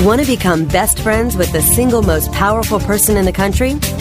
Want to become best friends with the single most powerful person in the country?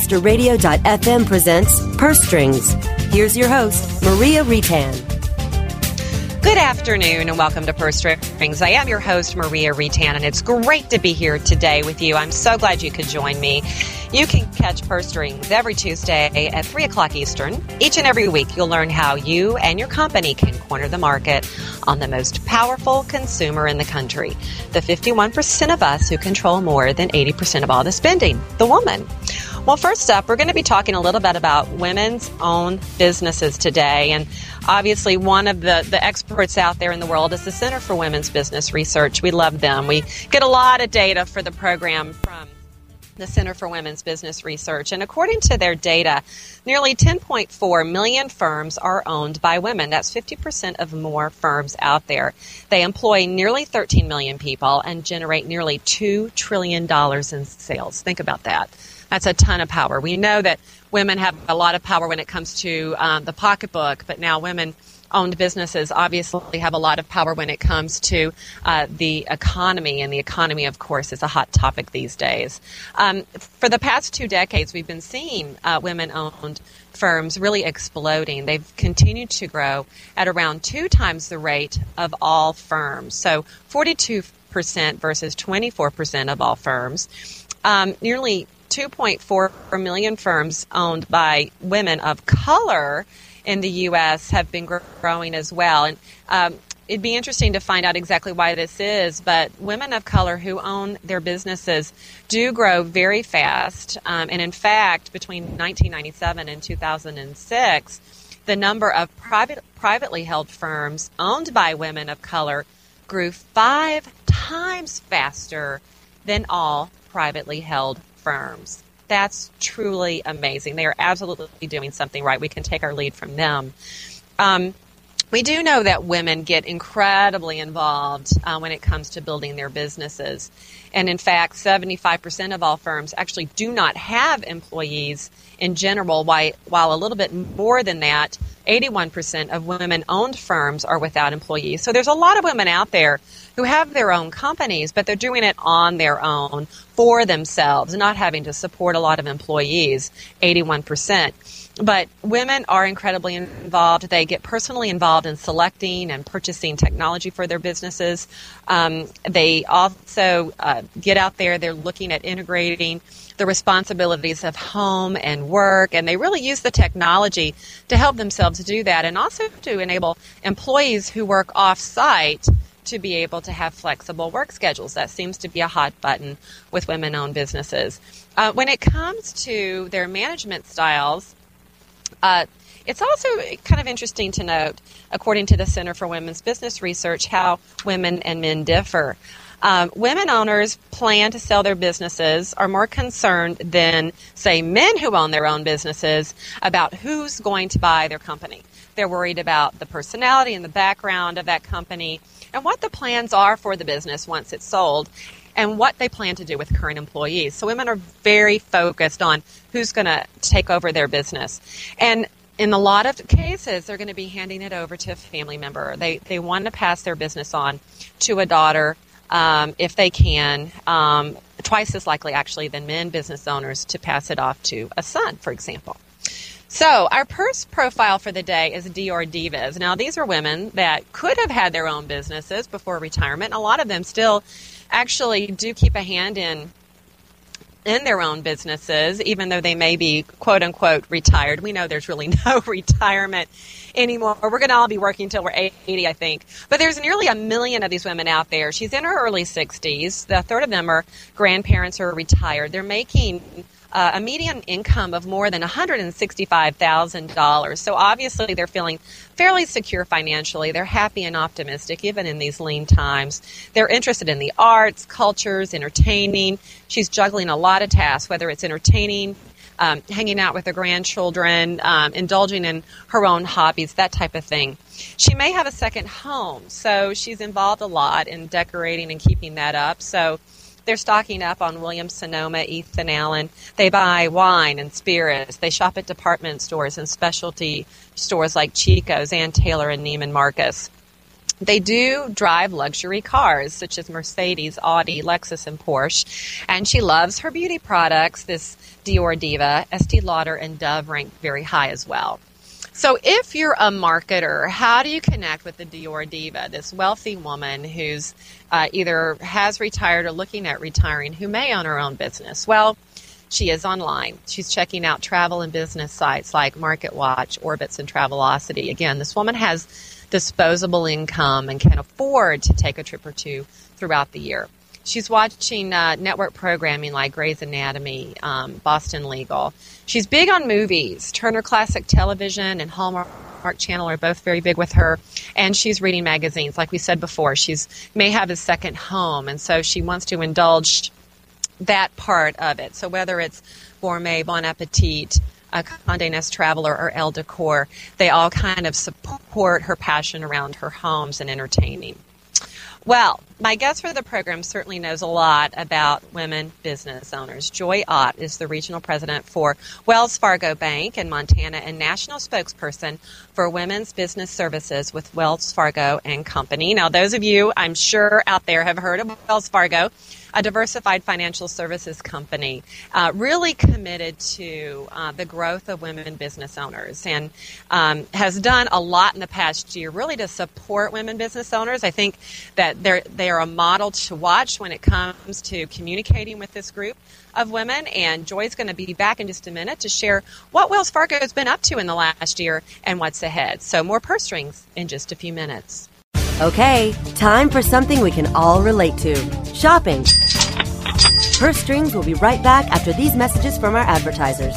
Webmasterradio.fm presents Purse Strings. Here's your host, Maria Retan. Good afternoon and welcome to Purse Strings. I am your host, Maria Retan, and it's great to be here today with you. I'm so glad you could join me. You can catch Purse Strings every Tuesday at 3 o'clock Eastern. Each and every week, you'll learn how you and your company can corner the market on the most powerful consumer in the country, the 51% of us who control more than 80% of all the spending, the woman. Well, first up, we're going to be talking a little bit about women's own businesses today. And obviously, one of the, the experts out there in the world is the Center for Women's Business Research. We love them. We get a lot of data for the program from the Center for Women's Business Research. And according to their data, nearly 10.4 million firms are owned by women. That's 50% of more firms out there. They employ nearly 13 million people and generate nearly $2 trillion in sales. Think about that. That's a ton of power. We know that women have a lot of power when it comes to um, the pocketbook, but now women owned businesses obviously have a lot of power when it comes to uh, the economy, and the economy, of course, is a hot topic these days. Um, for the past two decades, we've been seeing uh, women owned firms really exploding. They've continued to grow at around two times the rate of all firms. So 42% versus 24% of all firms. Um, nearly 2.4 million firms owned by women of color in the U.S. have been growing as well. And um, it'd be interesting to find out exactly why this is, but women of color who own their businesses do grow very fast. Um, and in fact, between 1997 and 2006, the number of private, privately held firms owned by women of color grew five times faster than all privately held firms. That's truly amazing. They are absolutely doing something right. We can take our lead from them. Um, we do know that women get incredibly involved uh, when it comes to building their businesses. And in fact, 75% of all firms actually do not have employees in general, while a little bit more than that, 81% of women owned firms are without employees. So there's a lot of women out there who have their own companies, but they're doing it on their own for themselves, not having to support a lot of employees, 81%. But women are incredibly involved. They get personally involved in selecting and purchasing technology for their businesses. Um, they also uh, get out there, they're looking at integrating the responsibilities of home and work, and they really use the technology to help themselves do that and also to enable employees who work off site to be able to have flexible work schedules. That seems to be a hot button with women owned businesses. Uh, when it comes to their management styles, uh, it's also kind of interesting to note, according to the Center for Women's Business Research, how women and men differ. Um, women owners plan to sell their businesses are more concerned than, say, men who own their own businesses about who's going to buy their company. They're worried about the personality and the background of that company and what the plans are for the business once it's sold and what they plan to do with current employees. So women are very focused on who's going to take over their business. And in a lot of cases, they're going to be handing it over to a family member. They, they want to pass their business on to a daughter um, if they can. Um, twice as likely, actually, than men business owners to pass it off to a son, for example. So, our purse profile for the day is Dior Divas. Now, these are women that could have had their own businesses before retirement. A lot of them still actually do keep a hand in in their own businesses, even though they may be quote unquote retired. We know there's really no retirement anymore. We're going to all be working until we're 80, I think. But there's nearly a million of these women out there. She's in her early 60s. The third of them are grandparents or retired. They're making uh, a median income of more than $165,000. So obviously they're feeling fairly secure financially. They're happy and optimistic even in these lean times. They're interested in the arts, cultures, entertaining. She's juggling a lot of tasks, whether it's entertaining, um, hanging out with her grandchildren, um, indulging in her own hobbies, that type of thing. She may have a second home, so she's involved a lot in decorating and keeping that up. So they're stocking up on Williams Sonoma, Ethan Allen. They buy wine and spirits. They shop at department stores and specialty stores like Chico's, Ann Taylor, and Neiman Marcus. They do drive luxury cars such as Mercedes, Audi, Lexus, and Porsche. And she loves her beauty products. This Dior Diva, Estee Lauder, and Dove rank very high as well. So, if you're a marketer, how do you connect with the Dior Diva, this wealthy woman who's uh, either has retired or looking at retiring, who may own her own business? Well, she is online. She's checking out travel and business sites like MarketWatch, Orbitz, and Travelocity. Again, this woman has disposable income and can afford to take a trip or two throughout the year. She's watching uh, network programming like Grey's Anatomy, um, Boston Legal. She's big on movies. Turner Classic Television and Hallmark Channel are both very big with her. And she's reading magazines. Like we said before, she's may have a second home, and so she wants to indulge that part of it. So whether it's Gourmet, Bon Appetit, a Condé Nast Traveler, or Elle Decor, they all kind of support her passion around her homes and entertaining. Well, my guest for the program certainly knows a lot about women business owners. Joy Ott is the regional president for Wells Fargo Bank in Montana and national spokesperson for women's business services with Wells Fargo and Company. Now, those of you I'm sure out there have heard of Wells Fargo a diversified financial services company, uh, really committed to uh, the growth of women business owners and um, has done a lot in the past year really to support women business owners. I think that they're, they are a model to watch when it comes to communicating with this group of women. And Joy's going to be back in just a minute to share what Wells Fargo has been up to in the last year and what's ahead. So, more purse strings in just a few minutes. Okay, time for something we can all relate to shopping. Purse Strings will be right back after these messages from our advertisers.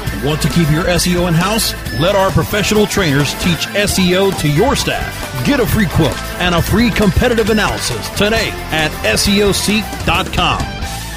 Want to keep your SEO in house? Let our professional trainers teach SEO to your staff. Get a free quote and a free competitive analysis today at SEOseek.com.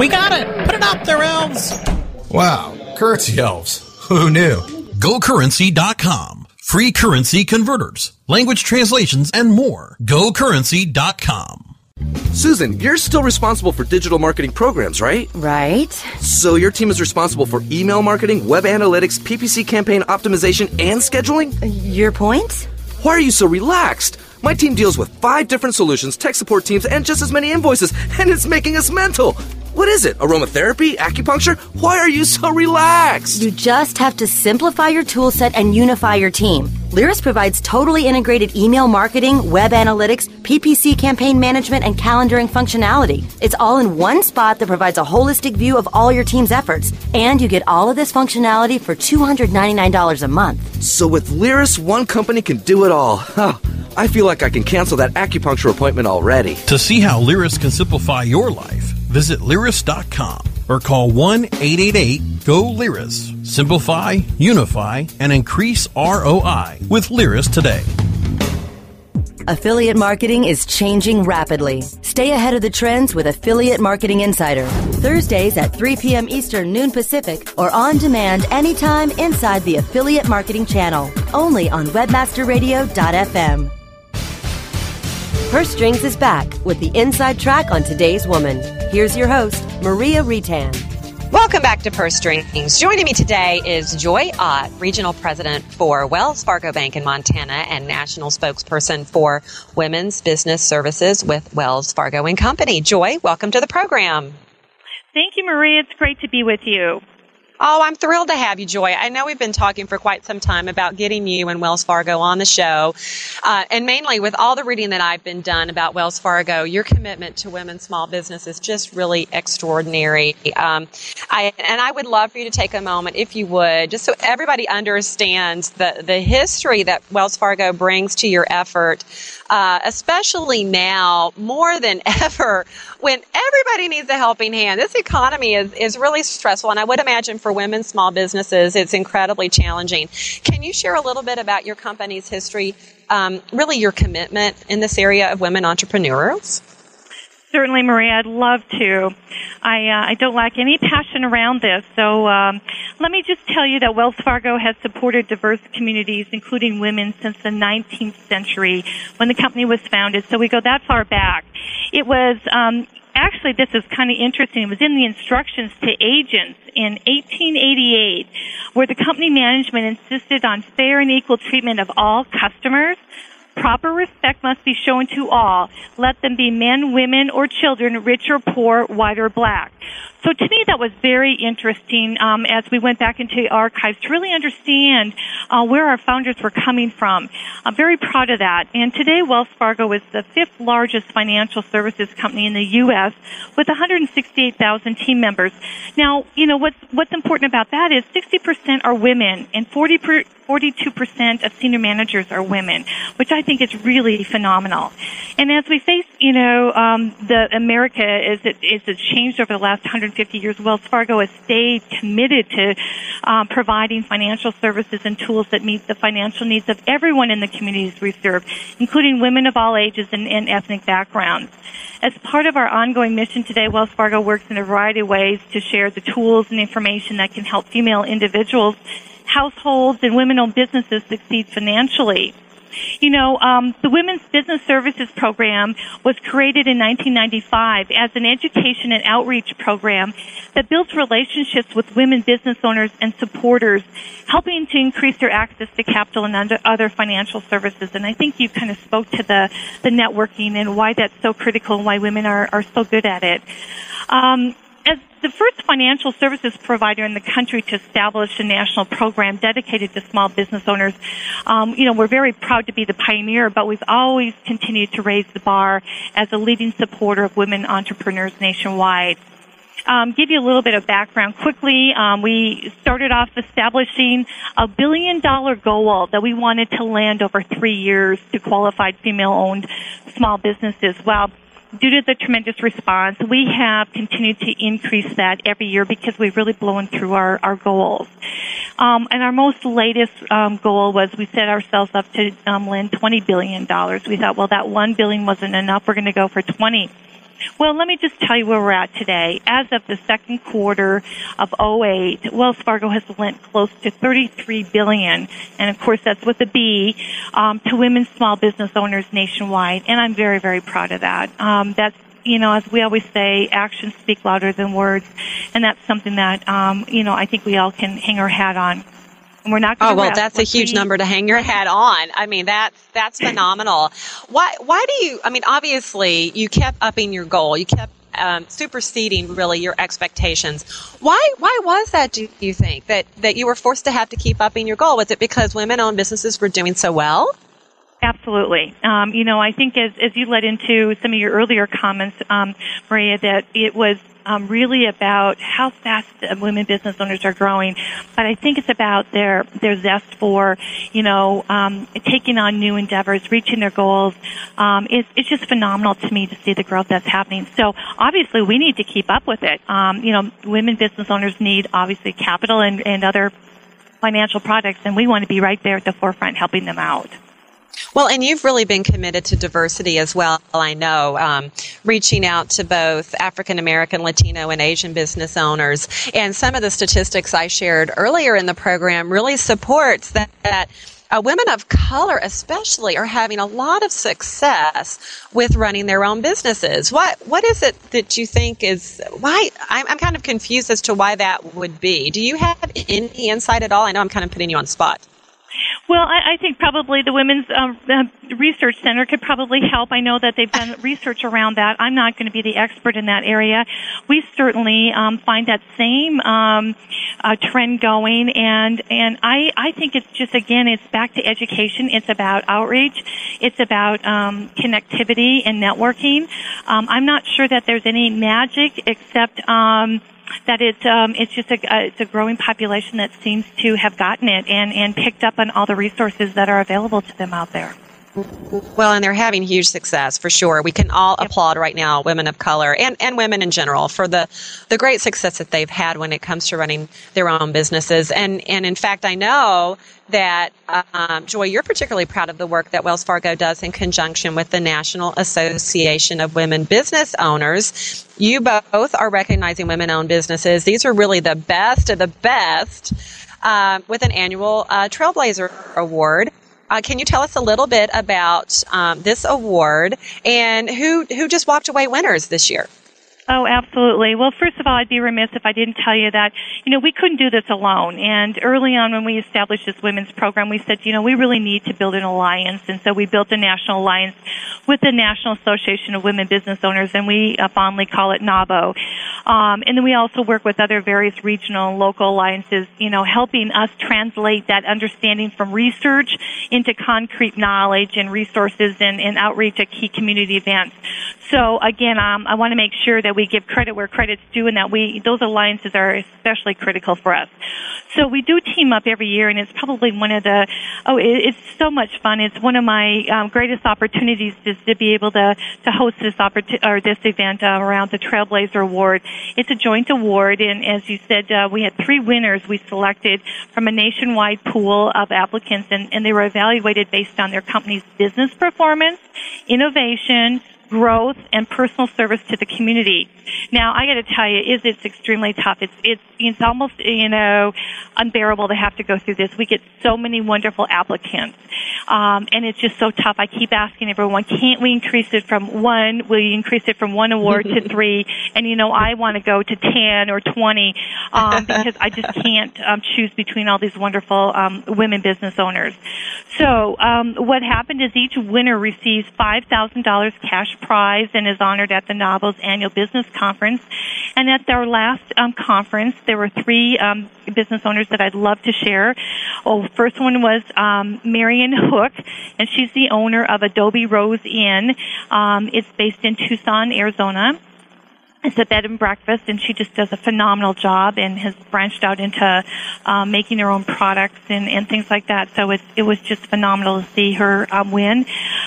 We got it! Put it up there, elves! Wow, currency elves. Who knew? GoCurrency.com. Free currency converters, language translations, and more. GoCurrency.com. Susan, you're still responsible for digital marketing programs, right? Right. So your team is responsible for email marketing, web analytics, PPC campaign optimization, and scheduling? Uh, your point? Why are you so relaxed? My team deals with five different solutions, tech support teams, and just as many invoices, and it's making us mental. What is it? Aromatherapy? Acupuncture? Why are you so relaxed? You just have to simplify your toolset and unify your team. Lyris provides totally integrated email marketing, web analytics, PPC campaign management, and calendaring functionality. It's all in one spot that provides a holistic view of all your team's efforts. And you get all of this functionality for $299 a month. So with Lyris, one company can do it all. Huh. I feel like I can cancel that acupuncture appointment already. To see how Lyris can simplify your life, visit Lyris.com or call 1 888 GO Lyris. Simplify, unify, and increase ROI with Lyris today. Affiliate marketing is changing rapidly. Stay ahead of the trends with Affiliate Marketing Insider. Thursdays at 3 p.m. Eastern, noon Pacific, or on demand anytime inside the Affiliate Marketing channel. Only on WebmasterRadio.fm. Purse Strings is back with the inside track on today's woman. Here's your host, Maria Retan. Welcome back to Purse Strings. Joining me today is Joy Ott, Regional President for Wells Fargo Bank in Montana and National Spokesperson for Women's Business Services with Wells Fargo and Company. Joy, welcome to the program. Thank you, Maria. It's great to be with you. Oh, I'm thrilled to have you, Joy. I know we've been talking for quite some time about getting you and Wells Fargo on the show. Uh, and mainly with all the reading that I've been done about Wells Fargo, your commitment to women's small business is just really extraordinary. Um, I, and I would love for you to take a moment, if you would, just so everybody understands the, the history that Wells Fargo brings to your effort, uh, especially now more than ever when everybody needs a helping hand. This economy is, is really stressful. And I would imagine for for women small businesses, it's incredibly challenging. Can you share a little bit about your company's history, um, really your commitment in this area of women entrepreneurs? Certainly, Maria, I'd love to. I, uh, I don't lack any passion around this. So um, let me just tell you that Wells Fargo has supported diverse communities, including women, since the 19th century when the company was founded. So we go that far back. It was um, actually, this is kind of interesting. It was in the instructions to agents in 1888 where the company management insisted on fair and equal treatment of all customers. Proper respect must be shown to all. Let them be men, women, or children, rich or poor, white or black. So to me, that was very interesting um, as we went back into the archives to really understand uh, where our founders were coming from. I'm very proud of that. And today, Wells Fargo is the fifth largest financial services company in the U.S. with 168,000 team members. Now, you know what's what's important about that is 60% are women and 40 per, 42% of senior managers are women, which I think is really phenomenal. And as we face, you know, um, the America as it, changed over the last 150 years, Wells Fargo has stayed committed to um, providing financial services and tools that meet the financial needs of everyone in the communities we serve, including women of all ages and, and ethnic backgrounds. As part of our ongoing mission today, Wells Fargo works in a variety of ways to share the tools and information that can help female individuals households and women-owned businesses succeed financially. You know, um, the Women's Business Services Program was created in 1995 as an education and outreach program that builds relationships with women business owners and supporters, helping to increase their access to capital and other financial services. And I think you kind of spoke to the, the networking and why that's so critical and why women are, are so good at it. Um, as the first financial services provider in the country to establish a national program dedicated to small business owners, um, you know, we're very proud to be the pioneer, but we've always continued to raise the bar as a leading supporter of women entrepreneurs nationwide. Um, give you a little bit of background quickly. Um, we started off establishing a billion dollar goal that we wanted to land over three years to qualified female owned small businesses. Well, due to the tremendous response, we have continued to increase that every year because we've really blown through our, our goals. Um, and our most latest um, goal was we set ourselves up to um, lend $20 billion. We thought, well, that 1 billion wasn't enough. We're going to go for 20 well, let me just tell you where we're at today. As of the second quarter of 08, Wells Fargo has lent close to 33 billion, and of course that's with a B, um, to women small business owners nationwide, and I'm very, very proud of that. Um, that's you know, as we always say, actions speak louder than words, and that's something that um, you know I think we all can hang our hat on. And we're not. Going to. Oh well, that's a huge number to hang your hat on. I mean, that's that's phenomenal. Why why do you? I mean, obviously, you kept upping your goal. You kept um, superseding really your expectations. Why why was that? Do you think that that you were forced to have to keep upping your goal? Was it because women-owned businesses were doing so well? Absolutely. Um, you know, I think as, as you led into some of your earlier comments, um, Maria, that it was um, really about how fast women business owners are growing, but I think it's about their their zest for you know um, taking on new endeavors, reaching their goals. Um, it's it's just phenomenal to me to see the growth that's happening. So obviously we need to keep up with it. Um, you know, women business owners need obviously capital and, and other financial products, and we want to be right there at the forefront helping them out. Well, and you've really been committed to diversity as well, I know, um, reaching out to both African American, Latino, and Asian business owners. And some of the statistics I shared earlier in the program really supports that, that uh, women of color, especially, are having a lot of success with running their own businesses. What What is it that you think is why? I'm, I'm kind of confused as to why that would be. Do you have any insight at all? I know I'm kind of putting you on spot. Well, I, I think probably the Women's um, Research Center could probably help. I know that they've done research around that. I'm not going to be the expert in that area. We certainly um, find that same um, uh, trend going, and and I I think it's just again it's back to education. It's about outreach. It's about um, connectivity and networking. Um, I'm not sure that there's any magic except. Um, that it's um, it's just a uh, it's a growing population that seems to have gotten it and and picked up on all the resources that are available to them out there. Well, and they're having huge success for sure. We can all yep. applaud right now women of color and, and women in general for the, the great success that they've had when it comes to running their own businesses. And, and in fact, I know that, um, Joy, you're particularly proud of the work that Wells Fargo does in conjunction with the National Association of Women Business Owners. You both are recognizing women owned businesses. These are really the best of the best. Uh, with an annual uh, Trailblazer Award. Uh, can you tell us a little bit about um, this award and who who just walked away winners this year? Oh, absolutely. Well, first of all, I'd be remiss if I didn't tell you that, you know, we couldn't do this alone. And early on when we established this women's program, we said, you know, we really need to build an alliance. And so we built a national alliance with the National Association of Women Business Owners, and we uh, fondly call it NAWBO. Um, and then we also work with other various regional and local alliances, you know, helping us translate that understanding from research into concrete knowledge and resources and, and outreach at key community events. So again, um, I want to make sure that we give credit where credit's due and that we, those alliances are especially critical for us. So we do team up every year and it's probably one of the, oh, it, it's so much fun. It's one of my um, greatest opportunities is to be able to, to host this opportunity, or this event uh, around the Trailblazer Award. It's a joint award and as you said, uh, we had three winners we selected from a nationwide pool of applicants and, and they were evaluated based on their company's business performance, innovation, growth and personal service to the community. Now, I got to tell you, is it's extremely tough. It's it's it's almost you know unbearable to have to go through this. We get so many wonderful applicants, um, and it's just so tough. I keep asking everyone, can't we increase it from one? Will you increase it from one award to three? And you know, I want to go to ten or twenty um, because I just can't um, choose between all these wonderful um, women business owners. So, um, what happened is each winner receives five thousand dollars cash prize and is honored at the NAWBO's annual business conference. And at their last um, conference, there were three um, business owners that I'd love to share. Oh, first one was um, Marion Hook, and she's the owner of Adobe Rose Inn. Um, it's based in Tucson, Arizona it's a bed and breakfast, and she just does a phenomenal job and has branched out into um, making her own products and, and things like that. So it, it was just phenomenal to see her um, win.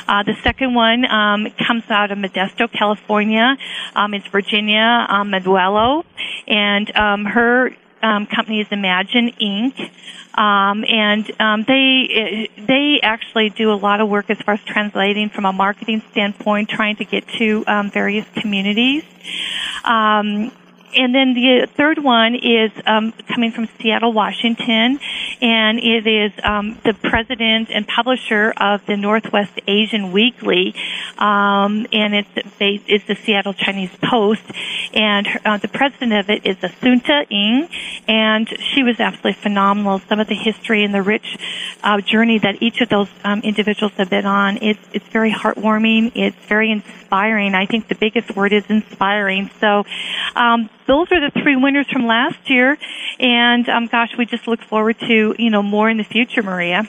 Uh, the second one um, comes out of Modesto, California. Um, it's Virginia um, Meduello, and um, her um, company is Imagine Inc. Um, and um, they they actually do a lot of work as far as translating from a marketing standpoint, trying to get to um, various communities. Um, and then the third one is um, coming from Seattle, Washington, and it is um, the president and publisher of the Northwest Asian Weekly, um, and it's based, it's the Seattle Chinese Post, and uh, the president of it is Assunta Ng, and she was absolutely phenomenal. Some of the history and the rich uh, journey that each of those um, individuals have been on, it's it's very heartwarming. It's very inspiring. I think the biggest word is inspiring. So. Um, those are the three winners from last year, and um, gosh, we just look forward to you know more in the future, Maria.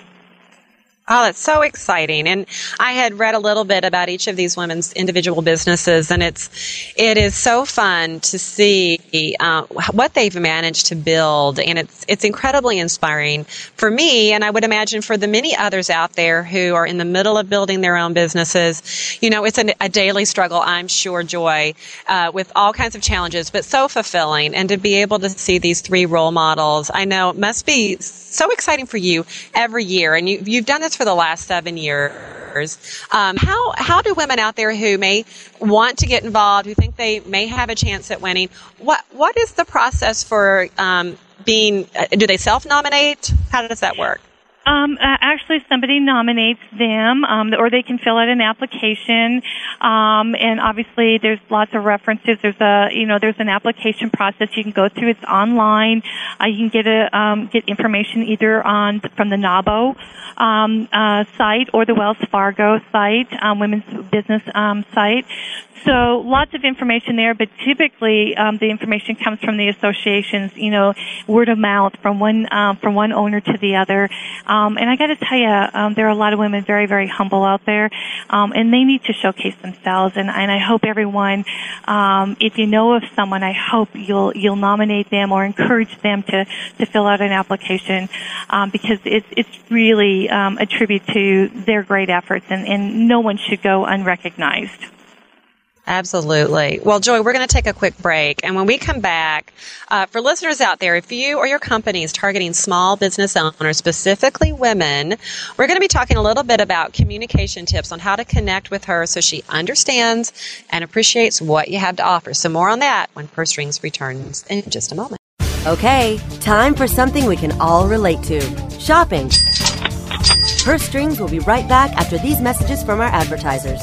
Oh, that's so exciting. And I had read a little bit about each of these women's individual businesses and it's, it is so fun to see, uh, what they've managed to build. And it's, it's incredibly inspiring for me. And I would imagine for the many others out there who are in the middle of building their own businesses. You know, it's a, a daily struggle, I'm sure, Joy, uh, with all kinds of challenges, but so fulfilling. And to be able to see these three role models, I know must be so exciting for you every year. And you, you've done this for the last seven years. Um, how how do women out there who may want to get involved, who think they may have a chance at winning, what what is the process for um, being? Uh, do they self nominate? How does that work? Um, uh, actually, somebody nominates them, um, or they can fill out an application. Um, and obviously, there's lots of references. There's a, you know, there's an application process you can go through. It's online. Uh, you can get a um, get information either on from the NAWBO um, uh, site or the Wells Fargo site, um, women's business um, site. So lots of information there, but typically um, the information comes from the associations. You know, word of mouth from one um, from one owner to the other. Um, and I got to tell you, um, there are a lot of women very very humble out there, um, and they need to showcase themselves. And, and I hope everyone, um, if you know of someone, I hope you'll you'll nominate them or encourage them to to fill out an application um, because it's it's really um, a tribute to their great efforts, and, and no one should go unrecognized. Absolutely. Well, Joy, we're going to take a quick break. And when we come back, uh, for listeners out there, if you or your company is targeting small business owners, specifically women, we're going to be talking a little bit about communication tips on how to connect with her so she understands and appreciates what you have to offer. So, more on that when Purse Strings returns in just a moment. Okay, time for something we can all relate to shopping. Purse Strings will be right back after these messages from our advertisers.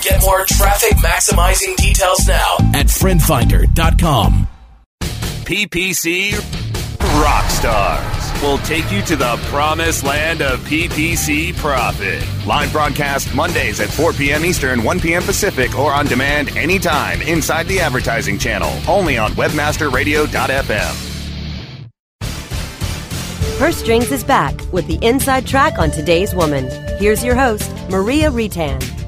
Get more traffic maximizing details now at FriendFinder.com. PPC Rockstars will take you to the promised land of PPC profit. Live broadcast Mondays at 4 p.m. Eastern, 1 p.m. Pacific, or on demand anytime inside the advertising channel. Only on WebmasterRadio.fm. Purse Strings is back with the inside track on today's woman. Here's your host, Maria Retan.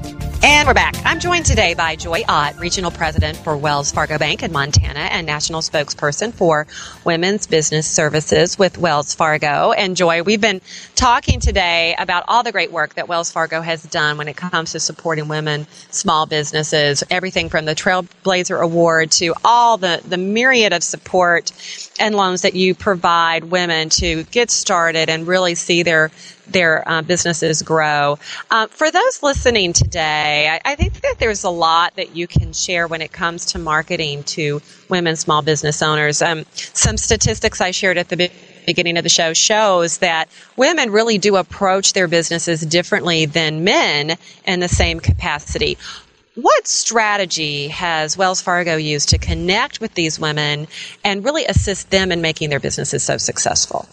And we're back. I'm joined today by Joy Ott, Regional President for Wells Fargo Bank in Montana and National Spokesperson for Women's Business Services with Wells Fargo. And Joy, we've been talking today about all the great work that Wells Fargo has done when it comes to supporting women, small businesses, everything from the Trailblazer Award to all the, the myriad of support and loans that you provide women to get started and really see their their uh, businesses grow. Uh, for those listening today, I, I, think that there's a lot that you can share when it comes to marketing to women small business owners. Um, some statistics I shared at the beginning of the show shows that women really do approach their businesses differently than men in the same capacity. What strategy has Wells Fargo used to connect with these women and really assist them in making their businesses so successful?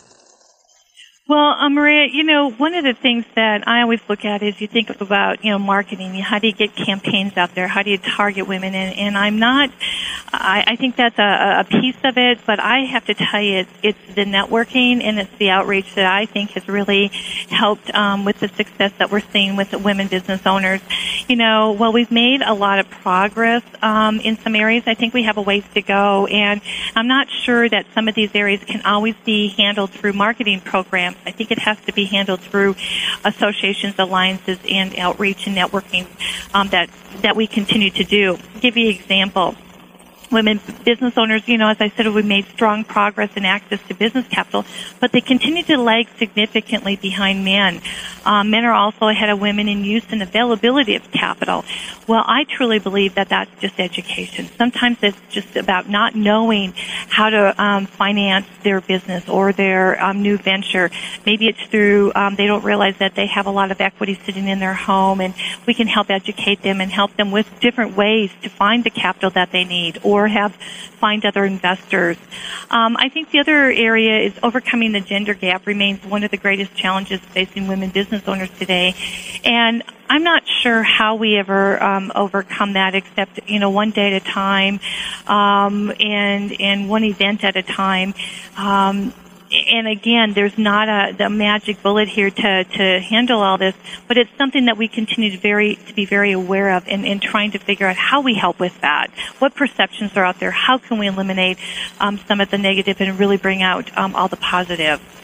Well, uh, Maria, you know, one of the things that I always look at is you think about, you know, marketing. How do you get campaigns out there? How do you target women? And, and I'm not, I, I think that's a, a piece of it, but I have to tell you, it's, it's the networking and it's the outreach that I think has really helped um, with the success that we're seeing with women business owners. You know, while we've made a lot of progress um, in some areas, I think we have a ways to go. And I'm not sure that some of these areas can always be handled through marketing programs. I think it has to be handled through associations, alliances, and outreach and networking um, that that we continue to do. I'll give you an example women business owners, you know, as I said, we made strong progress in access to business capital, but they continue to lag significantly behind men. Um, men are also ahead of women in use and availability of capital. Well, I truly believe that that's just education. Sometimes it's just about not knowing how to um, finance their business or their um, new venture. Maybe it's through um, they don't realize that they have a lot of equity sitting in their home, and we can help educate them and help them with different ways to find the capital that they need or have find other investors. Um, I think the other area is overcoming the gender gap remains one of the greatest challenges facing women business owners today, and I'm not sure how we ever um, overcome that, except you know one day at a time, um, and and one event at a time. Um, and again, there's not a the magic bullet here to to handle all this, but it's something that we continue to very to be very aware of, and, and trying to figure out how we help with that. What perceptions are out there? How can we eliminate um, some of the negative and really bring out um, all the positive?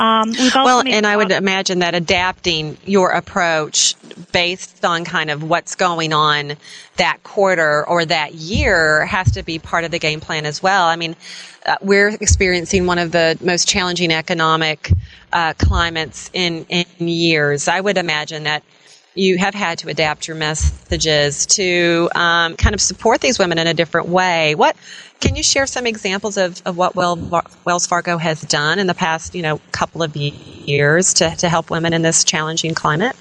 Um, well, and I would imagine that adapting your approach based on kind of what's going on that quarter or that year has to be part of the game plan as well. I mean, uh, we're experiencing one of the most challenging economic uh, climates in, in years. I would imagine that you have had to adapt your messages to um, kind of support these women in a different way. What can you share some examples of, of what Wells Fargo has done in the past, you know, couple of years to, to help women in this challenging climate?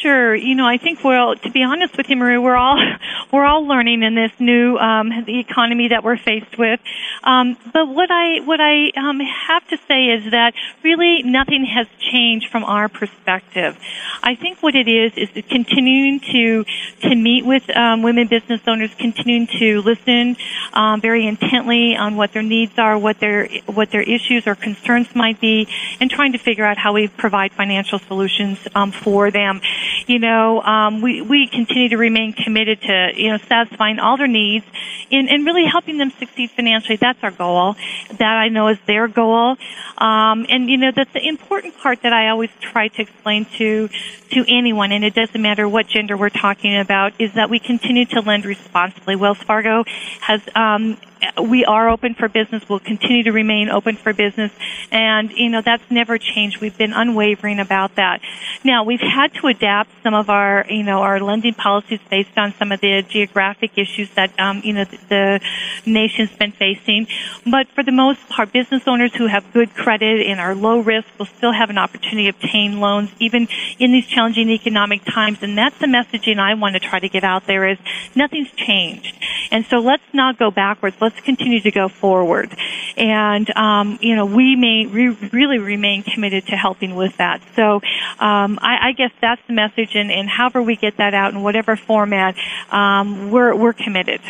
Sure. You know, I think well, to be honest with you, Maria, we're all we're all learning in this new um, the economy that we're faced with. Um, but what I what I um, have to say is that really nothing has changed from our perspective. I think what it is is continuing to to meet with um, women business owners, continuing to listen um, very intently on what their needs are, what their what their issues or concerns might be, and trying to figure out how we provide financial solutions um, for them you know, um, we, we continue to remain committed to, you know, satisfying all their needs and, and really helping them succeed financially. That's our goal. That I know is their goal. Um, and, you know, that's the important part that I always try to explain to, to anyone, and it doesn't matter what gender we're talking about, is that we continue to lend responsibly. Wells Fargo has um, we are open for business. We'll continue to remain open for business. And, you know, that's never changed. We've been unwavering about that. Now, we've had to adapt some of our, you know, our lending policies based on some of the geographic issues that, um, you know, the, the nation's been facing. But for the most part, business owners who have good credit and are low risk will still have an opportunity to obtain loans even in these challenging economic times. And that's the messaging I want to try to get out there is nothing's changed. And so let's not go backwards. Let's let's continue to go forward. And, um, you know, we may re- really remain committed to helping with that. So um, I, I, guess that's the message, and, and, however we get that out in whatever format, um, we're, we're committed.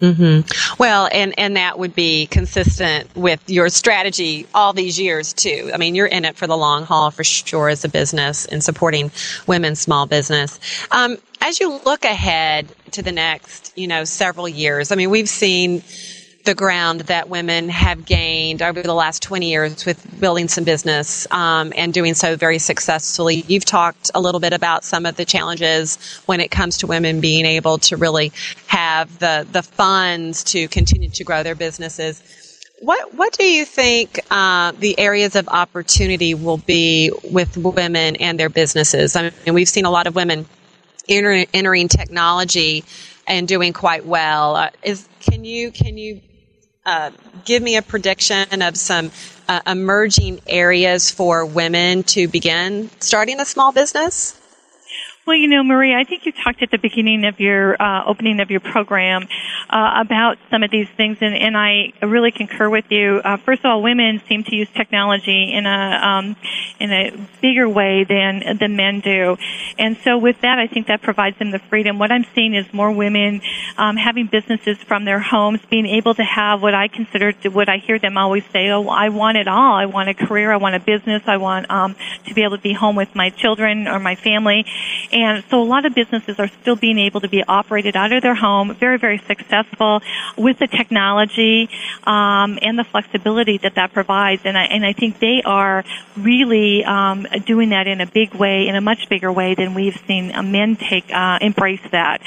Mm-hmm. Well, and, and that would be consistent with your strategy all these years too. I mean, you're in it for the long haul for sure as a business and supporting women's small business. Um, as you look ahead to the next, you know, several years, I mean, we've seen the ground that women have gained over the last 20 years with building some business um, and doing so very successfully. You've talked a little bit about some of the challenges when it comes to women being able to really have the, the funds to continue to grow their businesses. What what do you think uh, the areas of opportunity will be with women and their businesses? I mean, we've seen a lot of women enter, entering technology and doing quite well. Uh, is can you can you uh, give me a prediction of some uh, emerging areas for women to begin starting a small business? Well, you know, Maria, I think you talked at the beginning of your uh, opening of your program uh, about some of these things, and, and I really concur with you. Uh, first of all, women seem to use technology in a um, in a bigger way than than men do, and so with that, I think that provides them the freedom. What I'm seeing is more women um, having businesses from their homes, being able to have what I consider to, what I hear them always say. Oh, I want it all. I want a career. I want a business. I want um, to be able to be home with my children or my family so a lot of businesses are still being able to be operated out of their home, very, very successful with the technology um, and the flexibility that that provides. And I, and I think they are really um, doing that in a big way, in a much bigger way than we've seen men take uh, embrace that.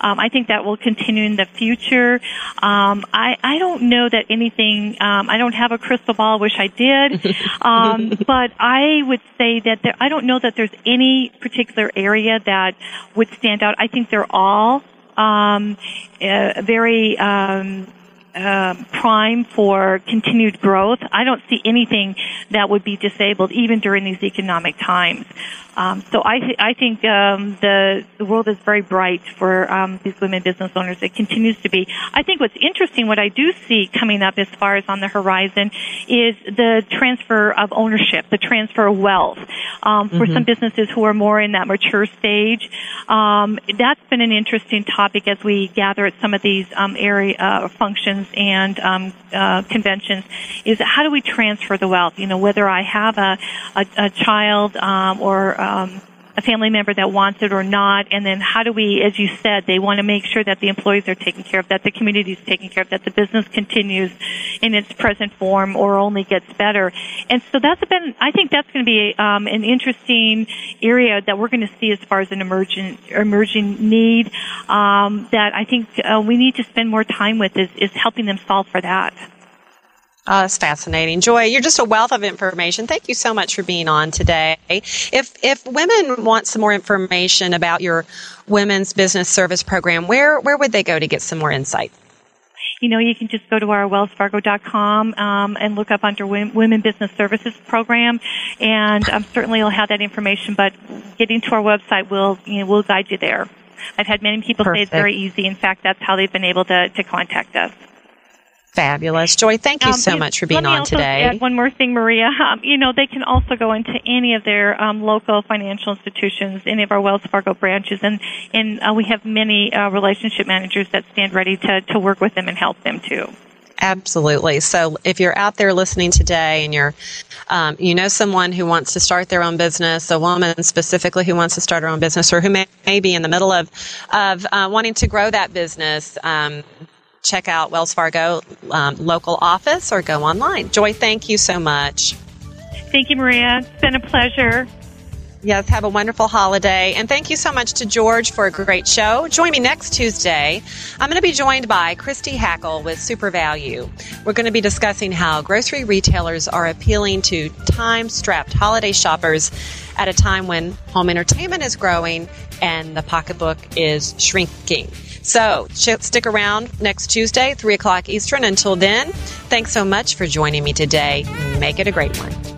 Um, I think that will continue in the future. Um, I, I don't know that anything. Um, I don't have a crystal ball. Wish I did, um, but I would say that there, I don't know that there's any particular area that would stand out. I think they're all um, uh, very um, uh, prime for continued growth. I don't see anything that would be disabled even during these economic times. Um, so I, th- I think um, the the world is very bright for um, these women business owners. It continues to be. I think what's interesting, what I do see coming up as far as on the horizon, is the transfer of ownership, the transfer of wealth um, for mm-hmm. some businesses who are more in that mature stage. Um, that's been an interesting topic as we gather at some of these um, area uh, functions and um, uh, conventions. Is how do we transfer the wealth? You know, whether I have a a, a child um, or um, a family member that wants it or not, and then how do we, as you said, they want to make sure that the employees are taken care of, that the community is taken care of, that the business continues in its present form or only gets better. And so that's been, I think that's going to be um, an interesting area that we're going to see as far as an emerging emerging need um, that I think uh, we need to spend more time with is, is helping them solve for that. Oh, that's fascinating. Joy, you're just a wealth of information. Thank you so much for being on today. If if women want some more information about your women's business service program, where where would they go to get some more insight? You know, you can just go to our wellsfargo.com um, and look up under Women Business Services Program, and um, certainly you'll have that information. But getting to our website will you know, will guide you there. I've had many people Perfect. say it's very easy. In fact, that's how they've been able to, to contact us. Fabulous. Joy, thank you um, so much for being on today. One more thing, Maria. Um, you know, they can also go into any of their um, local financial institutions, any of our Wells Fargo branches, and, and uh, we have many uh, relationship managers that stand ready to, to work with them and help them too. Absolutely. So if you're out there listening today and you're, um, you know someone who wants to start their own business, a woman specifically who wants to start her own business, or who may, may be in the middle of of uh, wanting to grow that business, um, check out Wells Fargo um, local office or go online. Joy, thank you so much. Thank you, Maria. It's been a pleasure. Yes, have a wonderful holiday. And thank you so much to George for a great show. Join me next Tuesday. I'm going to be joined by Christy Hackle with SUPERVALU. We're going to be discussing how grocery retailers are appealing to time strapped holiday shoppers at a time when home entertainment is growing and the pocketbook is shrinking. So stick around next Tuesday, 3 o'clock Eastern. Until then, thanks so much for joining me today. Make it a great one.